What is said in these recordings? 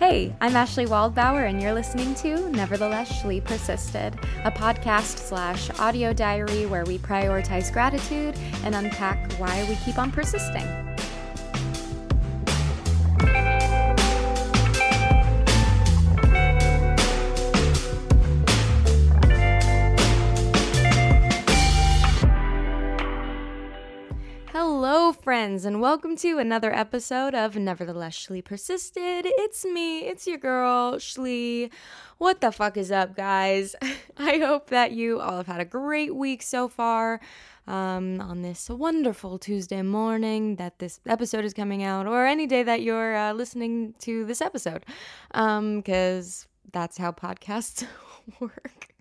Hey, I'm Ashlee Waldbauer, and you're listening to Nevertheless Shlee Persisted, a podcast slash audio diary where we prioritize gratitude and unpack why we keep on persisting. Friends, and welcome to another episode of Nevertheless Shlee Persisted. It's me, it's your girl, Shlee. What the fuck is up, guys? I hope that you all have had a great week so far um, on this wonderful Tuesday morning that this episode is coming out, or any day that you're uh, listening to this episode, because um, that's how podcasts work.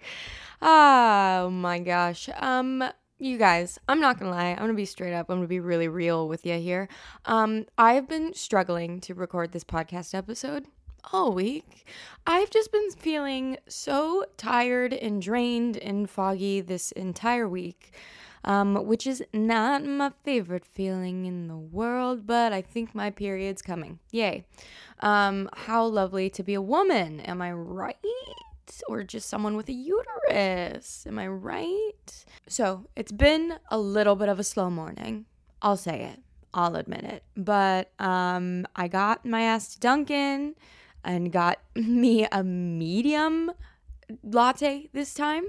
Oh my gosh. Um, you guys, I'm not gonna lie, I'm gonna be straight up, I'm gonna be really real with you here. Um, I've been struggling to record this podcast episode all week. I've just been feeling so tired and drained and foggy this entire week. Um, which is not my favorite feeling in the world, but I think my period's coming. Yay. Um, how lovely to be a woman, am I right? Or just someone with a uterus. Am I right? So it's been a little bit of a slow morning. I'll say it. I'll admit it. But um, I got my ass to Dunkin' and got me a medium latte this time.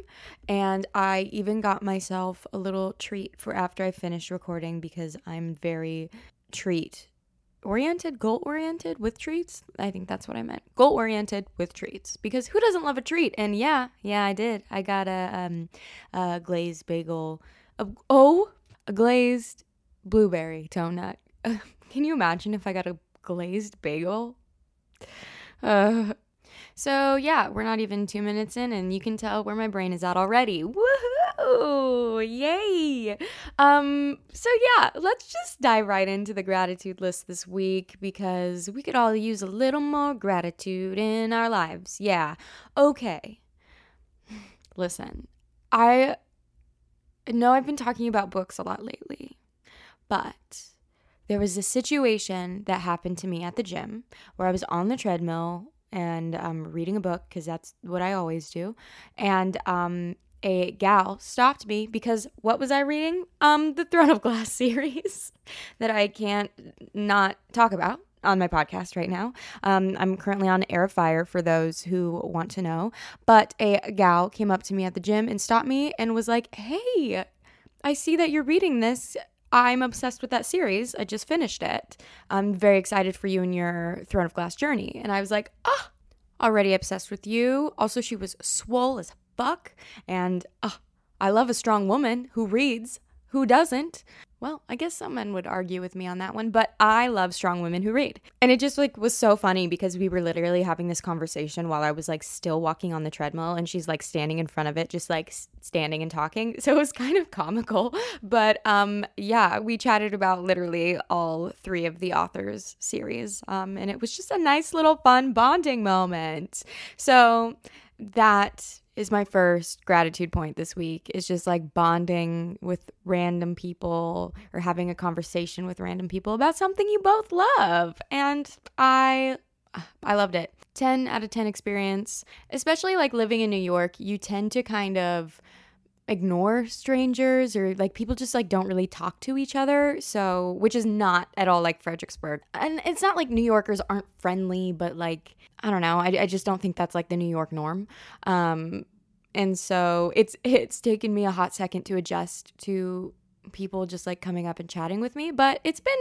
And I even got myself a little treat for after I finished recording because I'm very treat oriented, goal oriented with treats. I think that's what I meant. Goal oriented with treats because who doesn't love a treat? And yeah, yeah, I did. I got a um a glazed bagel. A, oh, a glazed blueberry donut. Can you imagine if I got a glazed bagel? Uh so yeah, we're not even two minutes in, and you can tell where my brain is at already. Woohoo! Oh, yay! Um, so yeah, let's just dive right into the gratitude list this week because we could all use a little more gratitude in our lives. Yeah. Okay. Listen, I know I've been talking about books a lot lately, but there was a situation that happened to me at the gym where I was on the treadmill and um, reading a book because that's what I always do. And um, a gal stopped me because what was I reading? Um, the Throne of Glass series that I can't not talk about on my podcast right now. Um, I'm currently on Heir of Fire for those who want to know. But a gal came up to me at the gym and stopped me and was like, "Hey, I see that you're reading this. I'm obsessed with that series. I just finished it. I'm very excited for you and your Throne of Glass journey. And I was like, ah, oh, already obsessed with you. Also, she was swole as fuck. And oh, I love a strong woman who reads. Who doesn't? Well, I guess some men would argue with me on that one, but I love strong women who read. And it just like was so funny because we were literally having this conversation while I was like still walking on the treadmill and she's like standing in front of it just like standing and talking. So it was kind of comical, but um yeah, we chatted about literally all three of the authors series. Um and it was just a nice little fun bonding moment. So that is my first gratitude point this week. Is just like bonding with random people or having a conversation with random people about something you both love. And i i loved it. 10 out of 10 experience especially like living in new york you tend to kind of ignore strangers or like people just like don't really talk to each other. So which is not at all like fredericksburg. And it's not like new yorkers aren't friendly but like i don't know. I, I just don't think that's like the new york norm. Um and so it's it's taken me a hot second to adjust to people just like coming up and chatting with me, but it's been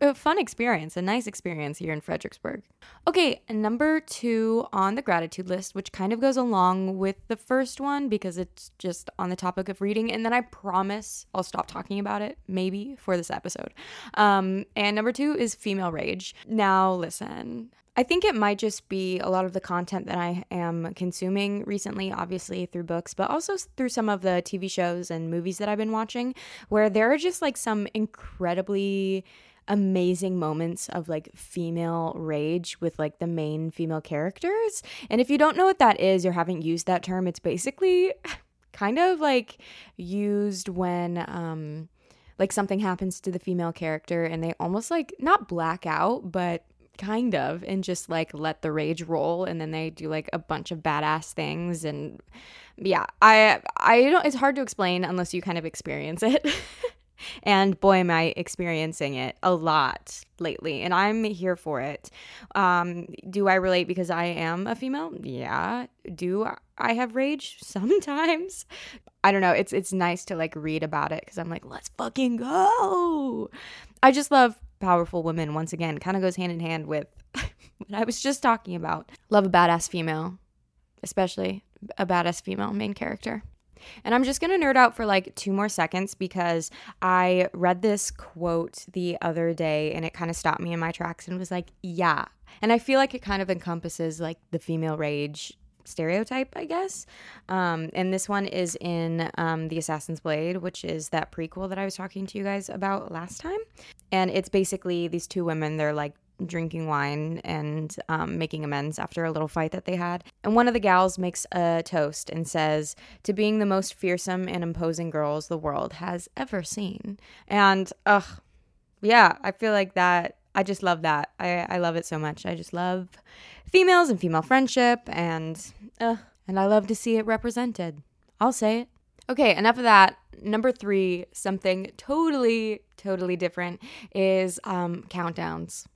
a, a, fun experience, a nice experience here in Fredericksburg. Okay, number two on the gratitude list, which kind of goes along with the first one because it's just on the topic of reading, and then I promise I'll stop talking about it maybe for this episode. Um, and number two is female rage. Now, listen, I think it might just be a lot of the content that I am consuming recently, obviously through books, but also through some of the TV shows and movies that I've been watching, where there are just like some incredibly amazing moments of like female rage with like the main female characters. And if you don't know what that is or haven't used that term, it's basically kind of like used when um like something happens to the female character and they almost like not black out, but kind of, and just like let the rage roll. And then they do like a bunch of badass things. And yeah, I, I don't, it's hard to explain unless you kind of experience it. and boy, am I experiencing it a lot lately, and I'm here for it. Um, do I relate because I am a female? Yeah. Do I have rage sometimes? I don't know. It's it's nice to like read about it because I'm like, let's fucking go. I just love powerful women. Once again, kind of goes hand in hand with what I was just talking about. Love a badass female, especially a badass female main character. And I'm just going to nerd out for like two more seconds because I read this quote the other day and it kind of stopped me in my tracks and was like, yeah. And I feel like it kind of encompasses like the female rage stereotype, I guess. Um, and this one is in um, The Assassin's Blade, which is that prequel that I was talking to you guys about last time. And it's basically these two women, they're like drinking wine and um, making amends after a little fight that they had. And one of the gals makes a toast and says, To being the most fearsome and imposing girls the world has ever seen. And, ugh, yeah, I feel like that. I just love that. I, I love it so much. I just love females and female friendship, and, uh, and I love to see it represented. I'll say it. Okay, enough of that. Number three, something totally, totally different is um, countdowns.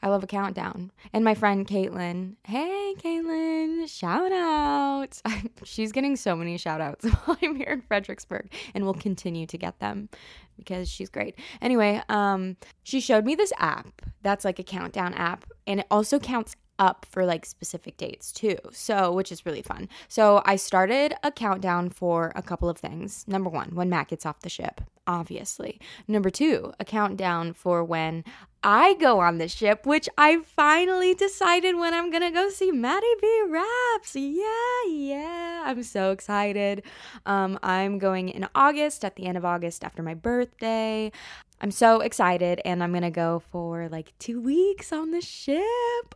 I love a countdown. And my friend Caitlin, hey Caitlin, shout out. She's getting so many shout outs while I'm here in Fredericksburg and will continue to get them because she's great. Anyway, um, she showed me this app that's like a countdown app and it also counts up for like specific dates too. So, which is really fun. So, I started a countdown for a couple of things. Number 1, when Matt gets off the ship, obviously. Number 2, a countdown for when I go on the ship, which I finally decided when I'm gonna go see Maddie B. Raps. Yeah, yeah. I'm so excited. Um, I'm going in August, at the end of August after my birthday. I'm so excited and I'm to go for like two weeks on the ship.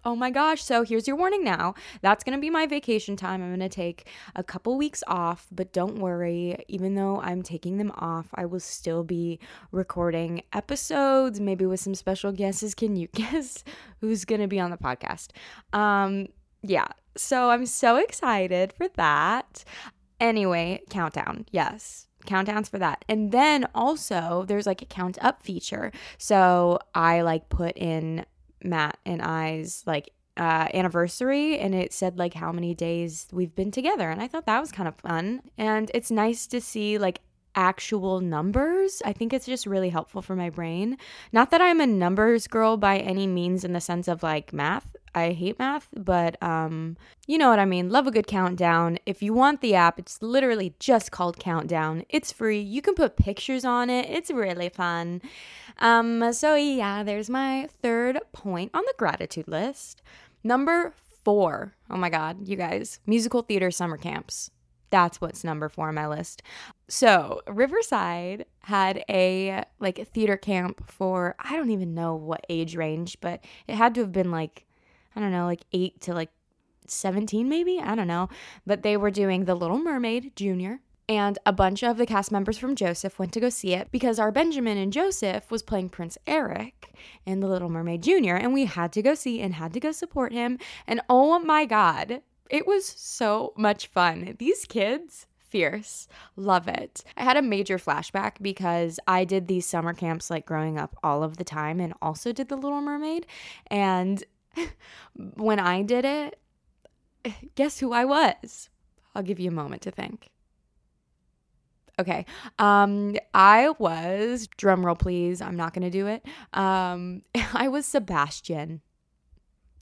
Oh my gosh. So here's your warning now. That's to be my vacation time. I'm to take a couple weeks off, but don't worry. Even though I'm taking them off, I will still be recording episodes, maybe with some special guesses. Can you guess who's to be on the podcast? Um, yeah. So I'm so excited for that. Anyway, countdown. Yes countdowns for that. And then also there's like a count up feature. So I like put in Matt and I's like uh, anniversary and it said like how many days we've been together. And I thought that was kind of fun. And it's nice to see like actual numbers. I think it's just really helpful for my brain. Not that I'm a numbers girl by any means in the sense of like math. I hate math, but um you know what I mean. Love a good countdown. If you want the app, it's literally just called Countdown. It's free. You can put pictures on it. It's really fun. Um so yeah, there's my third point on the gratitude list. Number 4. Oh my god, you guys. Musical theater summer camps. That's what's number four on my list. So Riverside had a like theater camp for I don't even know what age range, but it had to have been like I don't know, like eight to like 17 maybe i don't know but they were doing the little mermaid junior and a bunch of the cast members from Joseph went to go see it because our Benjamin and Joseph was playing Prince Eric in The Little Mermaid Jr. And we had to go see and had to go support him. And oh my God, it was so much fun. These kids, fierce. Love it. I had a major flashback because I did these summer camps like growing up all of the time and also did The Little Mermaid. And when I did it, guess who I was? I'll give you a moment to think. Okay. Um I was drumroll please. I'm not going to do it. Um I was Sebastian.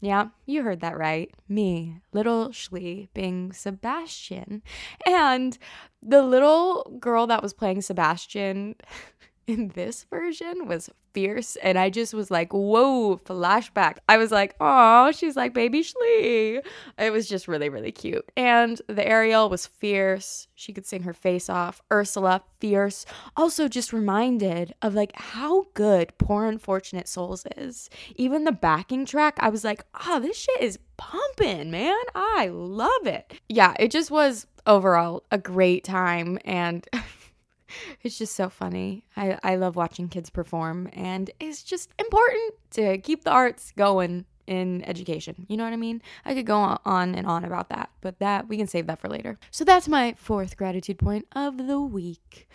Yeah, you heard that right. Me, little Shlee, being Sebastian. And the little girl that was playing Sebastian in this version was fierce. And I just was like, whoa, flashback. I was like, oh, she's like baby Shlee. It was just really, really cute. And the Ariel was fierce. She could sing her face off. Ursula, fierce. Also, just reminded of like how good Poor Unfortunate Souls is. Even the backing track, I was like, oh, this shit is pumping, man. I love it. Yeah, it just was overall a great time. And it's just so funny. I, I love watching kids perform, and it's just important to keep the arts going in education. You know what I mean? I could go on and on about that, but that we can save that for later. So that's my fourth gratitude point of the week.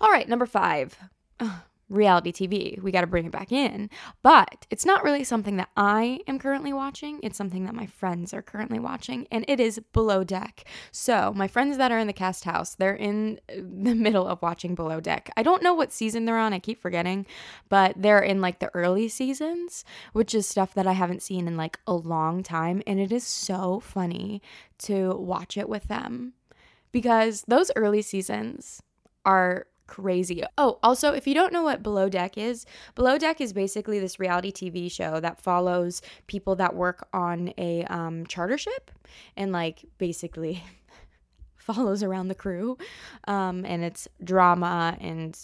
All right, number five reality TV. We got to bring it back in. But it's not really something that I am currently watching. It's something that my friends are currently watching, and it is Below Deck. So, my friends that are in the cast house, they're in uh, the middle of watching Below Deck. I don't know what season they're on, I keep forgetting, but they're in like the early seasons, which is stuff that I haven't seen in like a long time. And it is so funny to watch it with them because those early seasons are crazy. Oh, also, if you don't know what Below Deck is, Below Deck is basically this reality TV show that follows people that work on a um, charter ship and, like, basically follows around the crew. Um, and it's drama and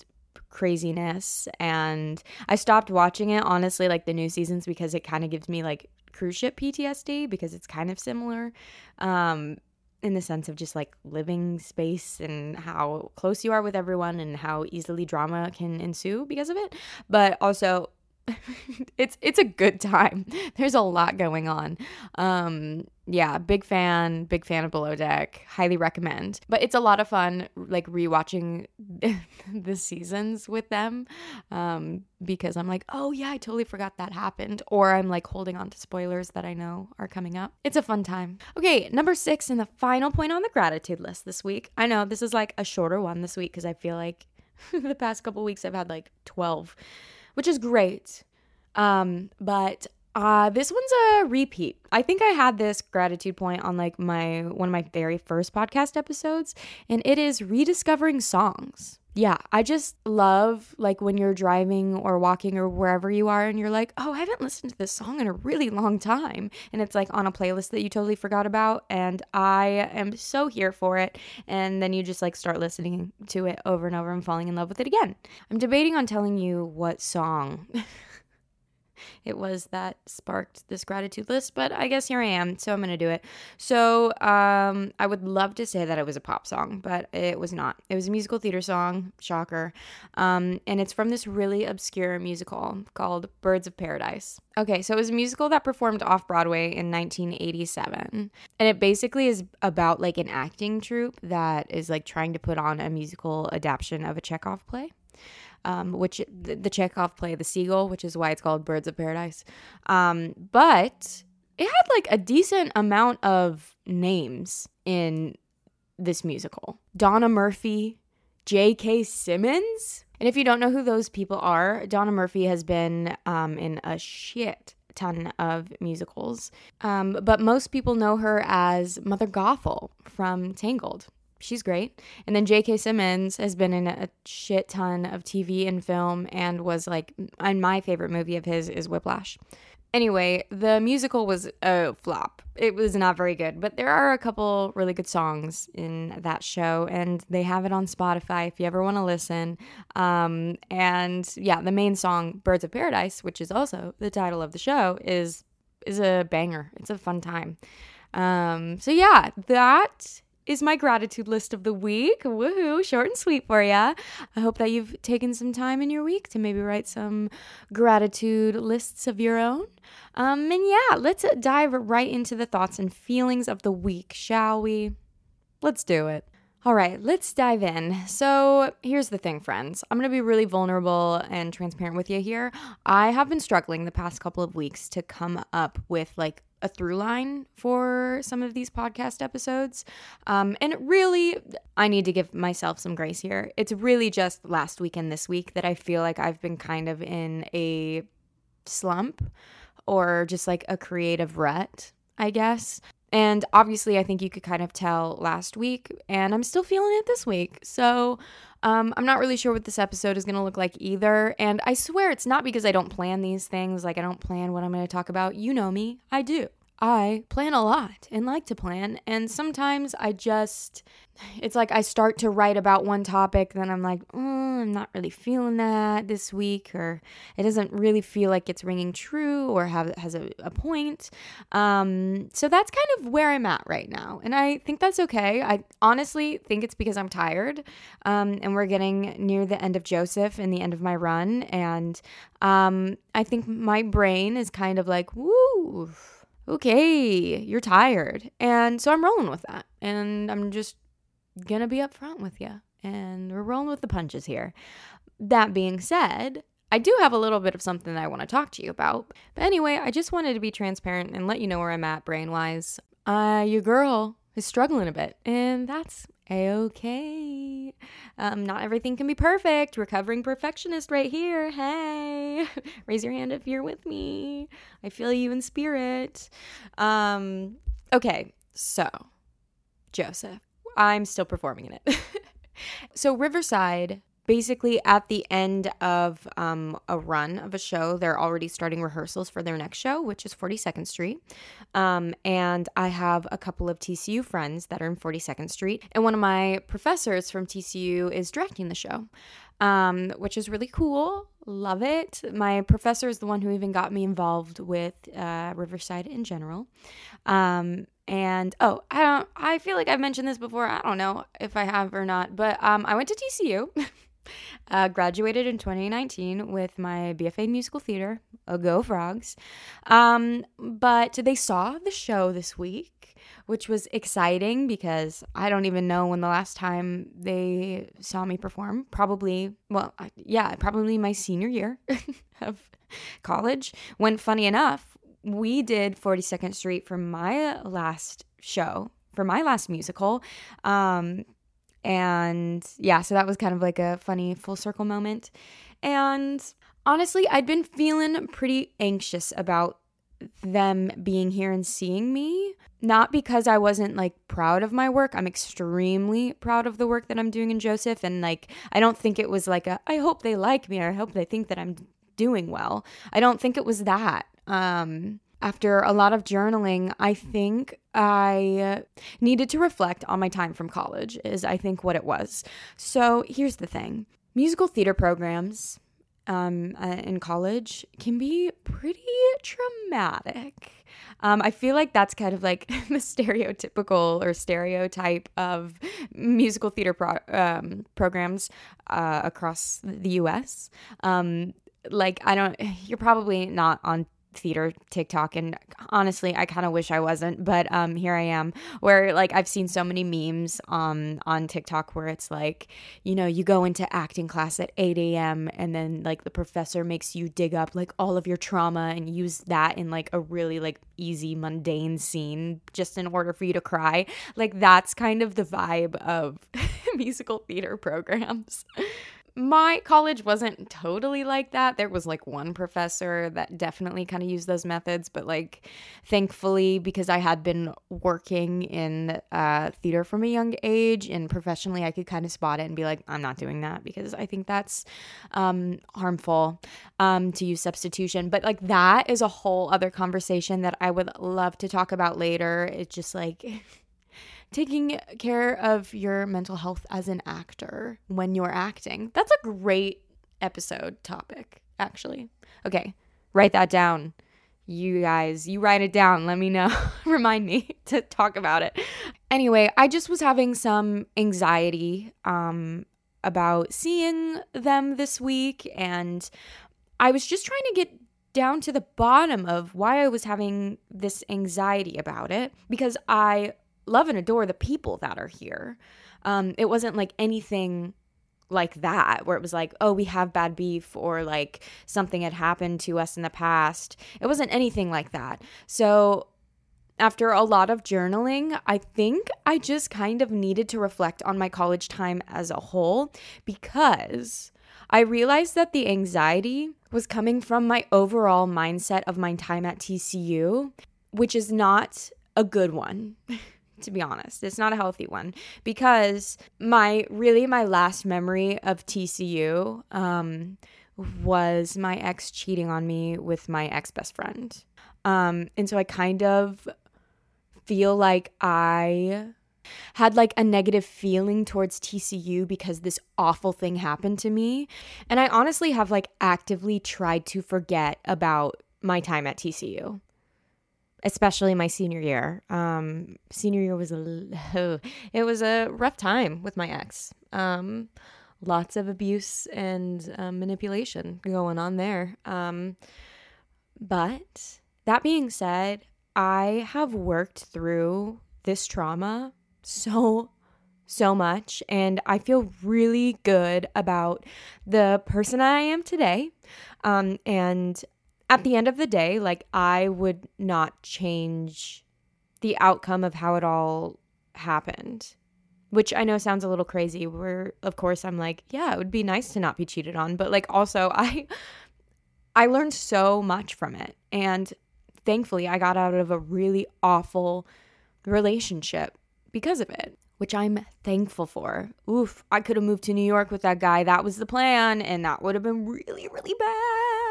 craziness. And I stopped watching it, honestly, like the new seasons, because it kind of gives me like cruise ship PTSD because it's kind of similar. Um, in the sense of just like living space and how close you are with everyone and how easily drama can ensue because of it but also it's it's a good time. There's a lot going on. Um yeah, big fan, big fan of Below Deck. Highly recommend. But it's a lot of fun like rewatching the seasons with them um because I'm like, "Oh yeah, I totally forgot that happened." Or I'm like holding on to spoilers that I know are coming up. It's a fun time. Okay, number 6 and the final point on the gratitude list this week. I know this is like a shorter one this week because I feel like the past couple weeks I've had like 12 which is great. Um, but uh, this one's a repeat. I think I had this gratitude point on like my one of my very first podcast episodes, and it is rediscovering songs. Yeah, I just love like when you're driving or walking or wherever you are and you're like, "Oh, I haven't listened to this song in a really long time." And it's like on a playlist that you totally forgot about and I am so here for it. And then you just like start listening to it over and over and falling in love with it again. I'm debating on telling you what song it was that sparked this gratitude list, but I guess here I am, so I'm gonna do it. So um, I would love to say that it was a pop song, but it was not. It was a musical theater song, shocker, um, and it's from this really obscure musical called Birds of Paradise. Okay, so it was a musical that performed off Broadway in 1987, and it basically is about like an acting troupe that is like trying to put on a musical adaptation of a Chekhov play um, which the, the Chekhov play, The Seagull, which is why it's called Birds of Paradise. Um, but it had like a decent amount of names in this musical Donna Murphy, J.K. Simmons. And if you don't know who those people are, Donna Murphy has been um, in a shit ton of musicals. Um, but most people know her as Mother Gothel from Tangled she's great. And then J.K. Simmons has been in a shit ton of TV and film and was like, and my favorite movie of his is Whiplash. Anyway, the musical was a flop. It was not very good, but there are a couple really good songs in that show, and they have it on Spotify if you ever want to listen. Um, and yeah, the main song, Birds of Paradise, which is also the title of the show, is is a banger. It's a fun time. Um, so yeah, that is my gratitude list of the week. Woohoo, short and sweet for ya. I hope that you've taken some time in your week to maybe write some gratitude lists of your own. Um, and yeah, let's dive right into the thoughts and feelings of the week, shall we? Let's do it. All right, let's dive in. So, here's the thing, friends. I'm going to be really vulnerable and transparent with you here. I have been struggling the past couple of weeks to come up with like a through line for some of these podcast episodes. Um, and really, I need to give myself some grace here. It's really just last week and this week that I feel like I've been kind of in a slump or just like a creative rut, I guess. And obviously, I think you could kind of tell last week, and I'm still feeling it this week. So um, I'm not really sure what this episode is going to look like either. And I swear it's not because I don't plan these things, like I don't plan what I'm going to talk about. You know me, I do. I plan a lot and like to plan. And sometimes I just, it's like I start to write about one topic, then I'm like, oh, I'm not really feeling that this week, or it doesn't really feel like it's ringing true or have, has a, a point. Um, so that's kind of where I'm at right now. And I think that's okay. I honestly think it's because I'm tired. Um, and we're getting near the end of Joseph and the end of my run. And um, I think my brain is kind of like, woo okay, you're tired. And so I'm rolling with that. And I'm just gonna be upfront with you. And we're rolling with the punches here. That being said, I do have a little bit of something that I want to talk to you about. But anyway, I just wanted to be transparent and let you know where I'm at brain wise. Uh, your girl is struggling a bit, and that's a okay. Um, not everything can be perfect. Recovering perfectionist right here. Hey, raise your hand if you're with me. I feel you in spirit. Um, okay, so Joseph, I'm still performing in it. so Riverside basically at the end of um, a run of a show they're already starting rehearsals for their next show which is 42nd street. Um, and i have a couple of tcu friends that are in 42nd street. And one of my professors from tcu is directing the show um, which is really cool. Love it. My professor is the one who even got me involved with uh, riverside in general. Um, and oh i don't i feel like i've mentioned this before. I don't know if i have or not but um, i went to tcu Uh, graduated in 2019 with my BFA in musical theater, a Go Frogs. Um, but they saw the show this week, which was exciting because I don't even know when the last time they saw me perform. Probably, well, yeah, probably my senior year of college. When, funny enough, we did 42nd Street for my last show, for my last musical. Um, and yeah, so that was kind of like a funny full circle moment. And honestly, I'd been feeling pretty anxious about them being here and seeing me. Not because I wasn't like proud of my work. I'm extremely proud of the work that I'm doing in Joseph. And like, I don't think it was like a, I hope they like me or I hope they think that I'm doing well. I don't think it was that. Um, after a lot of journaling, I think I needed to reflect on my time from college, is I think what it was. So here's the thing musical theater programs um, uh, in college can be pretty traumatic. Um, I feel like that's kind of like the stereotypical or stereotype of musical theater pro- um, programs uh, across the US. Um, like, I don't, you're probably not on theater TikTok and honestly I kind of wish I wasn't but um here I am where like I've seen so many memes um on TikTok where it's like you know you go into acting class at 8 a.m and then like the professor makes you dig up like all of your trauma and use that in like a really like easy mundane scene just in order for you to cry. Like that's kind of the vibe of musical theater programs my college wasn't totally like that. There was like one professor that definitely kind of used those methods, but like thankfully, because I had been working in uh, theater from a young age and professionally, I could kind of spot it and be like, I'm not doing that because I think that's um, harmful um, to use substitution. But like that is a whole other conversation that I would love to talk about later. It's just like. taking care of your mental health as an actor when you're acting. That's a great episode topic, actually. Okay, write that down. You guys, you write it down. Let me know. Remind me to talk about it. Anyway, I just was having some anxiety um, about seeing them this week, and I was just trying to get down to the bottom of why I was having this anxiety about it because I love and adore the people that are here. Um, it wasn't like anything like that where it was like oh we have bad beef or like something had happened to us in the past. It wasn't anything like that. So after a lot of journaling i think i just kind of needed to reflect on my college time as a whole because i realized that the anxiety was coming from my overall mindset of my time at tcu which is not a good one to be honest. It's not a healthy one because my really my last memory of TCU um, was my ex cheating on me with my ex best friend. Um, and so I kind of feel like I had like a negative feeling towards TCU because this awful thing happened to me. And I honestly have like actively tried to forget about my time at TCU. Especially my senior year. Um, senior year was a it was a rough time with my ex. Um, lots of abuse and um, manipulation going on there. Um, but that being said, I have worked through this trauma so so much and I feel really good about the person I am today. Um, and at the end of the day, like I would not change the outcome of how it all happened. Which I know sounds a little crazy. Where of course I'm like, yeah, it would be nice to not be cheated on, but like also I I learned so much from it. And thankfully I got out of a really awful relationship because of it, which I'm thankful for. Oof, I could have moved to New York with that guy. That was the plan, and that would have been really, really bad.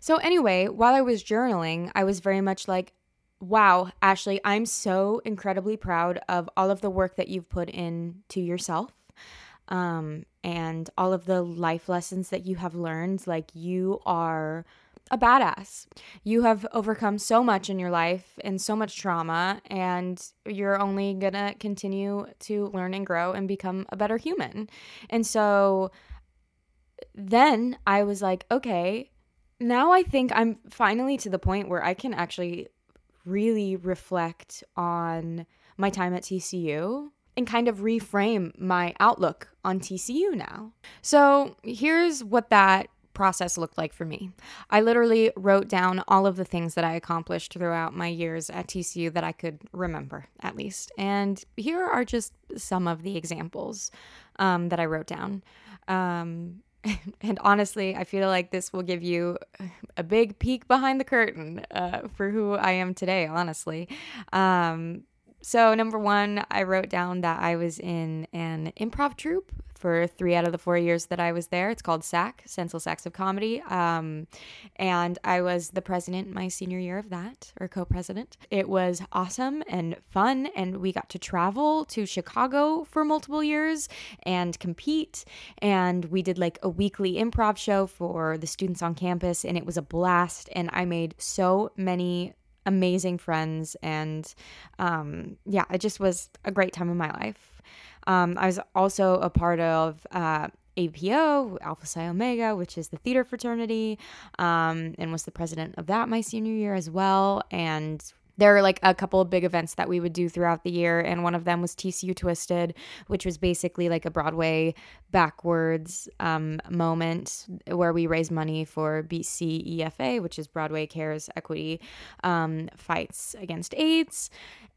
So, anyway, while I was journaling, I was very much like, wow, Ashlee, I'm so incredibly proud of all of the work that you've put in to yourself. Um, and all of the life lessons that you have learned. Like, you are a badass. You have overcome so much in your life and so much trauma, and you're only gonna continue to learn and grow and become a better human. And so then I was like, okay, now I think I'm finally to the point where I can actually really reflect on my time at TCU and kind of reframe my outlook on TCU now. So here's what that process looked like for me. I literally wrote down all of the things that I accomplished throughout my years at TCU that I could remember, at least. And here are just some of the examples um, that I wrote down. Um, and honestly, I feel like this will give you a big peek behind the curtain uh, for who I am today, honestly. Um, so, number one, I wrote down that I was in an improv troupe for three out of the four years that I was there. It's called SAC, Senseless Acts of Comedy. Um, and I was the president my senior year of that, or co president. It was awesome and fun. And we got to travel to Chicago for multiple years and compete. And we did like a weekly improv show for the students on campus. And it was a blast. And I made so many amazing friends and um, yeah it just was a great time of my life um, I was also a part of uh, APO, Alpha Psi Omega, which is the theater fraternity, um, and was the president of that my senior year as well. And there are like a couple of big events that we would do throughout the year and one of them was tcu twisted which was basically like a broadway backwards um, moment where we raise money for bcefa which is broadway cares equity um, fights against aids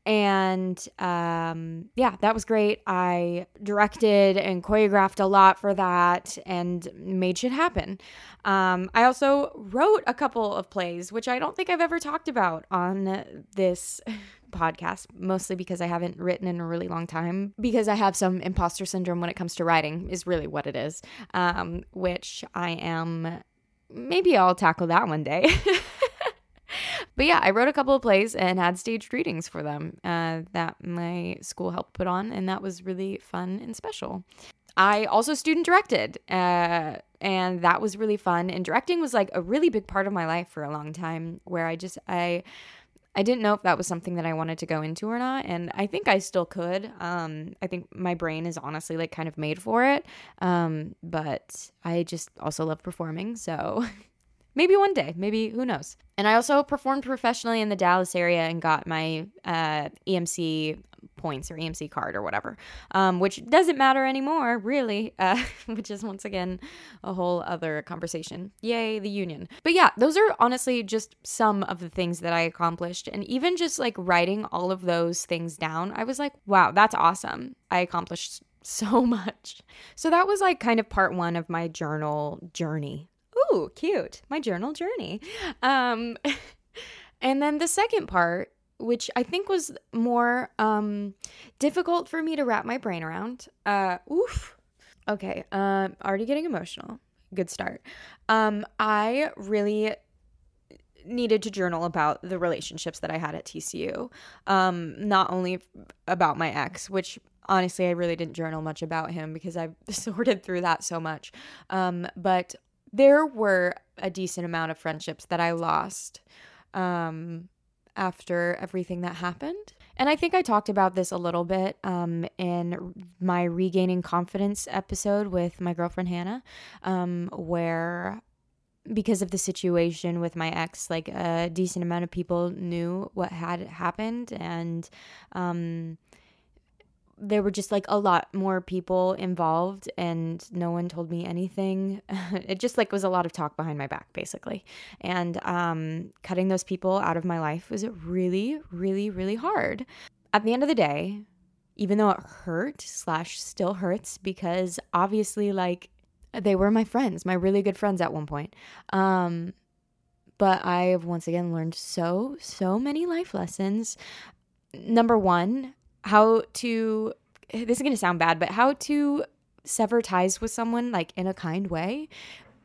and um, yeah, that was great. I directed and choreographed a lot for that and made shit happen. Um, I also wrote a couple of plays, which I don't think I've ever talked about on this podcast, mostly because I haven't written in a really long time, because I have some imposter syndrome when it comes to writing, is really what it is, um, which I am. Maybe I'll tackle that one day. but yeah, I wrote a couple of plays and had staged readings for them uh, that my school helped put on, and that was really fun and special. I also student directed, uh, and that was really fun. And directing was like a really big part of my life for a long time, where I just I I didn't know if that was something that I wanted to go into or not, and I think I still could. Um, I think my brain is honestly like kind of made for it, um, but I just also love performing, so maybe one day, maybe who knows. And I also performed professionally in the Dallas area and got my uh, EMC points or EMC card or whatever, um, which doesn't matter anymore, really, uh, which is once again a whole other conversation. Yay, the union. But yeah, those are honestly just some of the things that I accomplished. And even just like writing all of those things down, I was like, wow, that's awesome. I accomplished so much. So that was like kind of part one of my journal journey ooh, cute, my journal journey. Um, and then the second part, which I think was more um, difficult for me to wrap my brain around. Uh, oof. Okay, um, already getting emotional. Good start. Um, I really needed to journal about the relationships that I had at TCU. Um, not only about my ex, which honestly I really didn't journal much about him because I've sorted through that so much. Um, but there were a decent amount of friendships that I lost um, after everything that happened. And I think I talked about this a little bit um, in my regaining confidence episode with my girlfriend Hannah, um, where because of the situation with my ex, like a decent amount of people knew what had happened, and um, there were just like a lot more people involved and no one told me anything. It just like was a lot of talk behind my back basically. And um, cutting those people out of my life was really really really hard. At the end of the day even though it hurt slash still hurts because obviously like they were my friends my really good friends at one point. Um, but i've once again learned so so many life lessons. Number one how to this is going to sound bad, but how to sever ties with someone like in a kind way,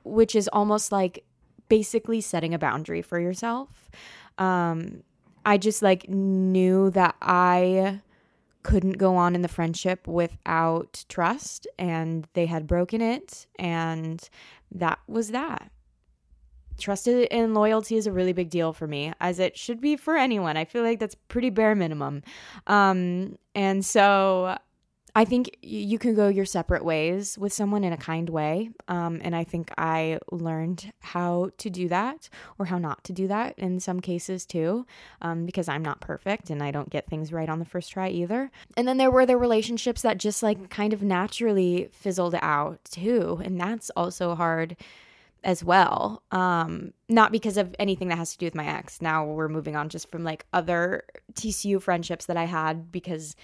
which is almost like basically setting a boundary for yourself. Um, I just like knew that I couldn't go on in the friendship without trust and they had broken it and that was that trust and loyalty is a really big deal for me, as it should be for anyone. I feel like that's pretty bare minimum. Um, and so I think you can go your separate ways with someone in a kind way. Um, and I think I learned how to do that or how not to do that in some cases too, um, because I'm not perfect and I don't get things right on the first try either. And then there were the relationships that just like kind of naturally fizzled out too. And that's also hard as well. Um, not because of anything that has to do with my ex. Now we're moving on just from like other TCU friendships that I had because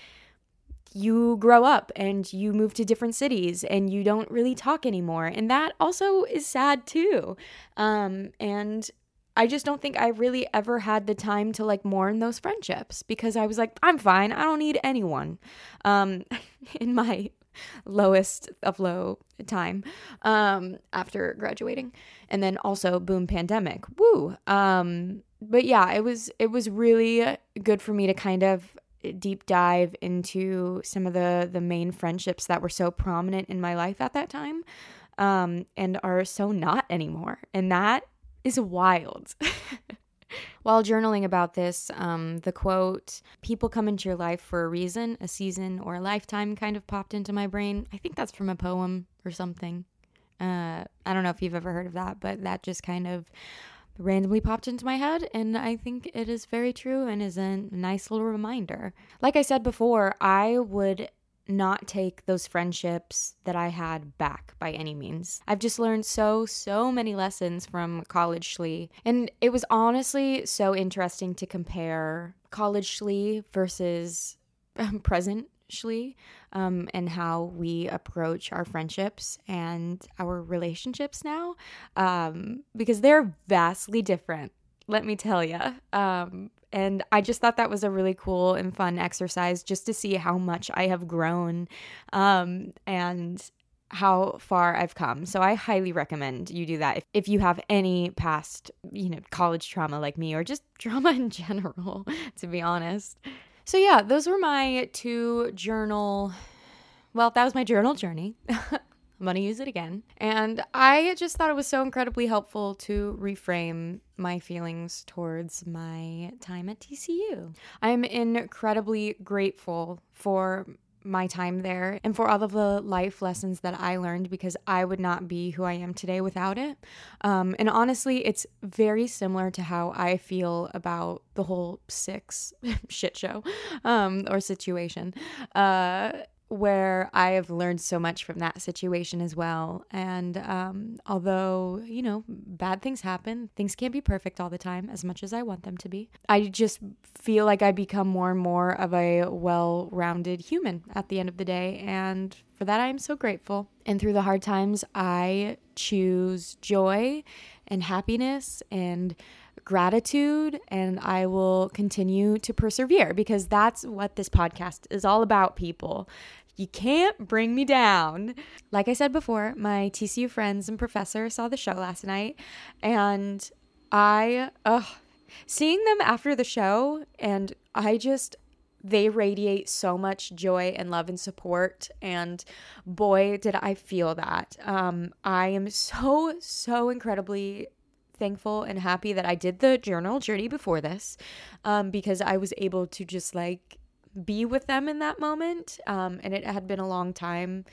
you grow up and you move to different cities and you don't really talk anymore. And that also is sad too. Um, and I just don't think I really ever had the time to like mourn those friendships because I was like, I'm fine. I don't need anyone. Um, in my lowest of low time um, after graduating, and then also boom pandemic. Woo. Um, but yeah, it was it was really good for me to kind of deep dive into some of the the main friendships that were so prominent in my life at that time um, and are so not anymore and that is wild While journaling about this, um, the quote, people come into your life for a reason, a season, or a lifetime kind of popped into my brain. I think that's from a poem or something. Uh, I don't know if you've ever heard of that, but that just kind of randomly popped into my head and I think it is very true and is a nice little reminder. Like I said before, I would not take those friendships that I had back by any means. I've just learned so, so many lessons from college Shlee. And it was honestly so interesting to compare college Shlee versus um, present Shlee um, and how we approach our friendships and our relationships now um, because they're vastly different. Let me tell you. And I just thought that was a really cool and fun exercise just to see how much I have grown um, and how far I've come. So I highly recommend you do that if, if you have any past, you know, college trauma like me or just trauma in general, to be honest. So yeah, those were my two journal well, that was my journal journey. I'm going to use it again. And I just thought it was so incredibly helpful to reframe my feelings towards my time at TCU. I'm incredibly grateful for my time there and for all of the life lessons that I learned because I would not be who I am today without it. Um, and honestly, it's very similar to how I feel about the whole six shit show um, or situation. Uh, where I have learned so much from that situation as well. And um, although, you know, bad things happen, things can't be perfect all the time as much as I want them to be. I just feel like I become more and more of a well rounded human at the end of the day. And for that, I am so grateful. And through the hard times, I choose joy and happiness and gratitude and I will continue to persevere because that's what this podcast is all about, people. You can't bring me down. Like I said before, my TCU friends and professor saw the show last night, and I, ugh, seeing them after the show, and I just, they radiate so much joy and love and support. And boy, did I feel that. Um, I am so, so incredibly thankful and happy that I did the journal journey before this um, because I was able to just like be with them in that moment. Um, and it had been a long time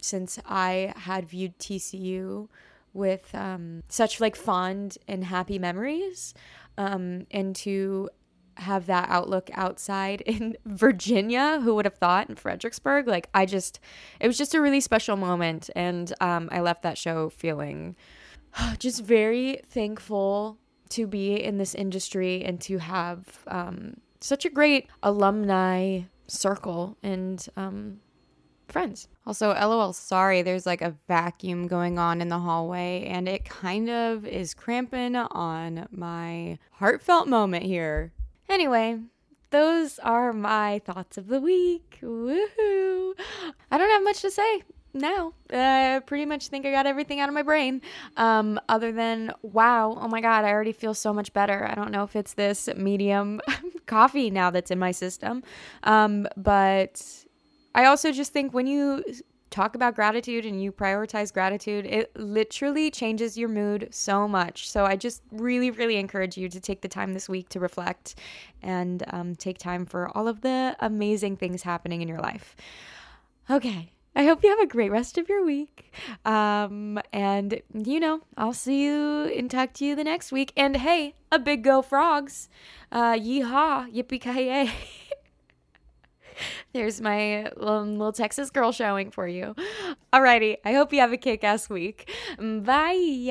since I had viewed TCU with um, such like fond and happy memories um, and to have that outlook outside in Virginia. Who would have thought in Fredericksburg? Like, I just, it was just a really special moment. And um, I left that show feeling just very thankful to be in this industry and to have um, such a great alumni circle and um, friends. Also, lol, sorry, there's like a vacuum going on in the hallway and it kind of is cramping on my heartfelt moment here. Anyway, those are my thoughts of the week. Woohoo! I don't have much to say now. I pretty much think I got everything out of my brain. Um, other than, wow, oh my God, I already feel so much better. I don't know if it's this medium coffee now that's in my system. Um, but I also just think when you talk about gratitude and you prioritize gratitude, it literally changes your mood so much. So I just really, really encourage you to take the time this week to reflect and um, take time for all of the amazing things happening in your life. Okay. I hope you have a great rest of your week. Um, and, you know, I'll see you and talk to you the next week. And hey, a big go frogs. Uh, yeehaw, yippee ki There's my little Texas girl showing for you. Alrighty, I hope you have a kick ass week. Bye.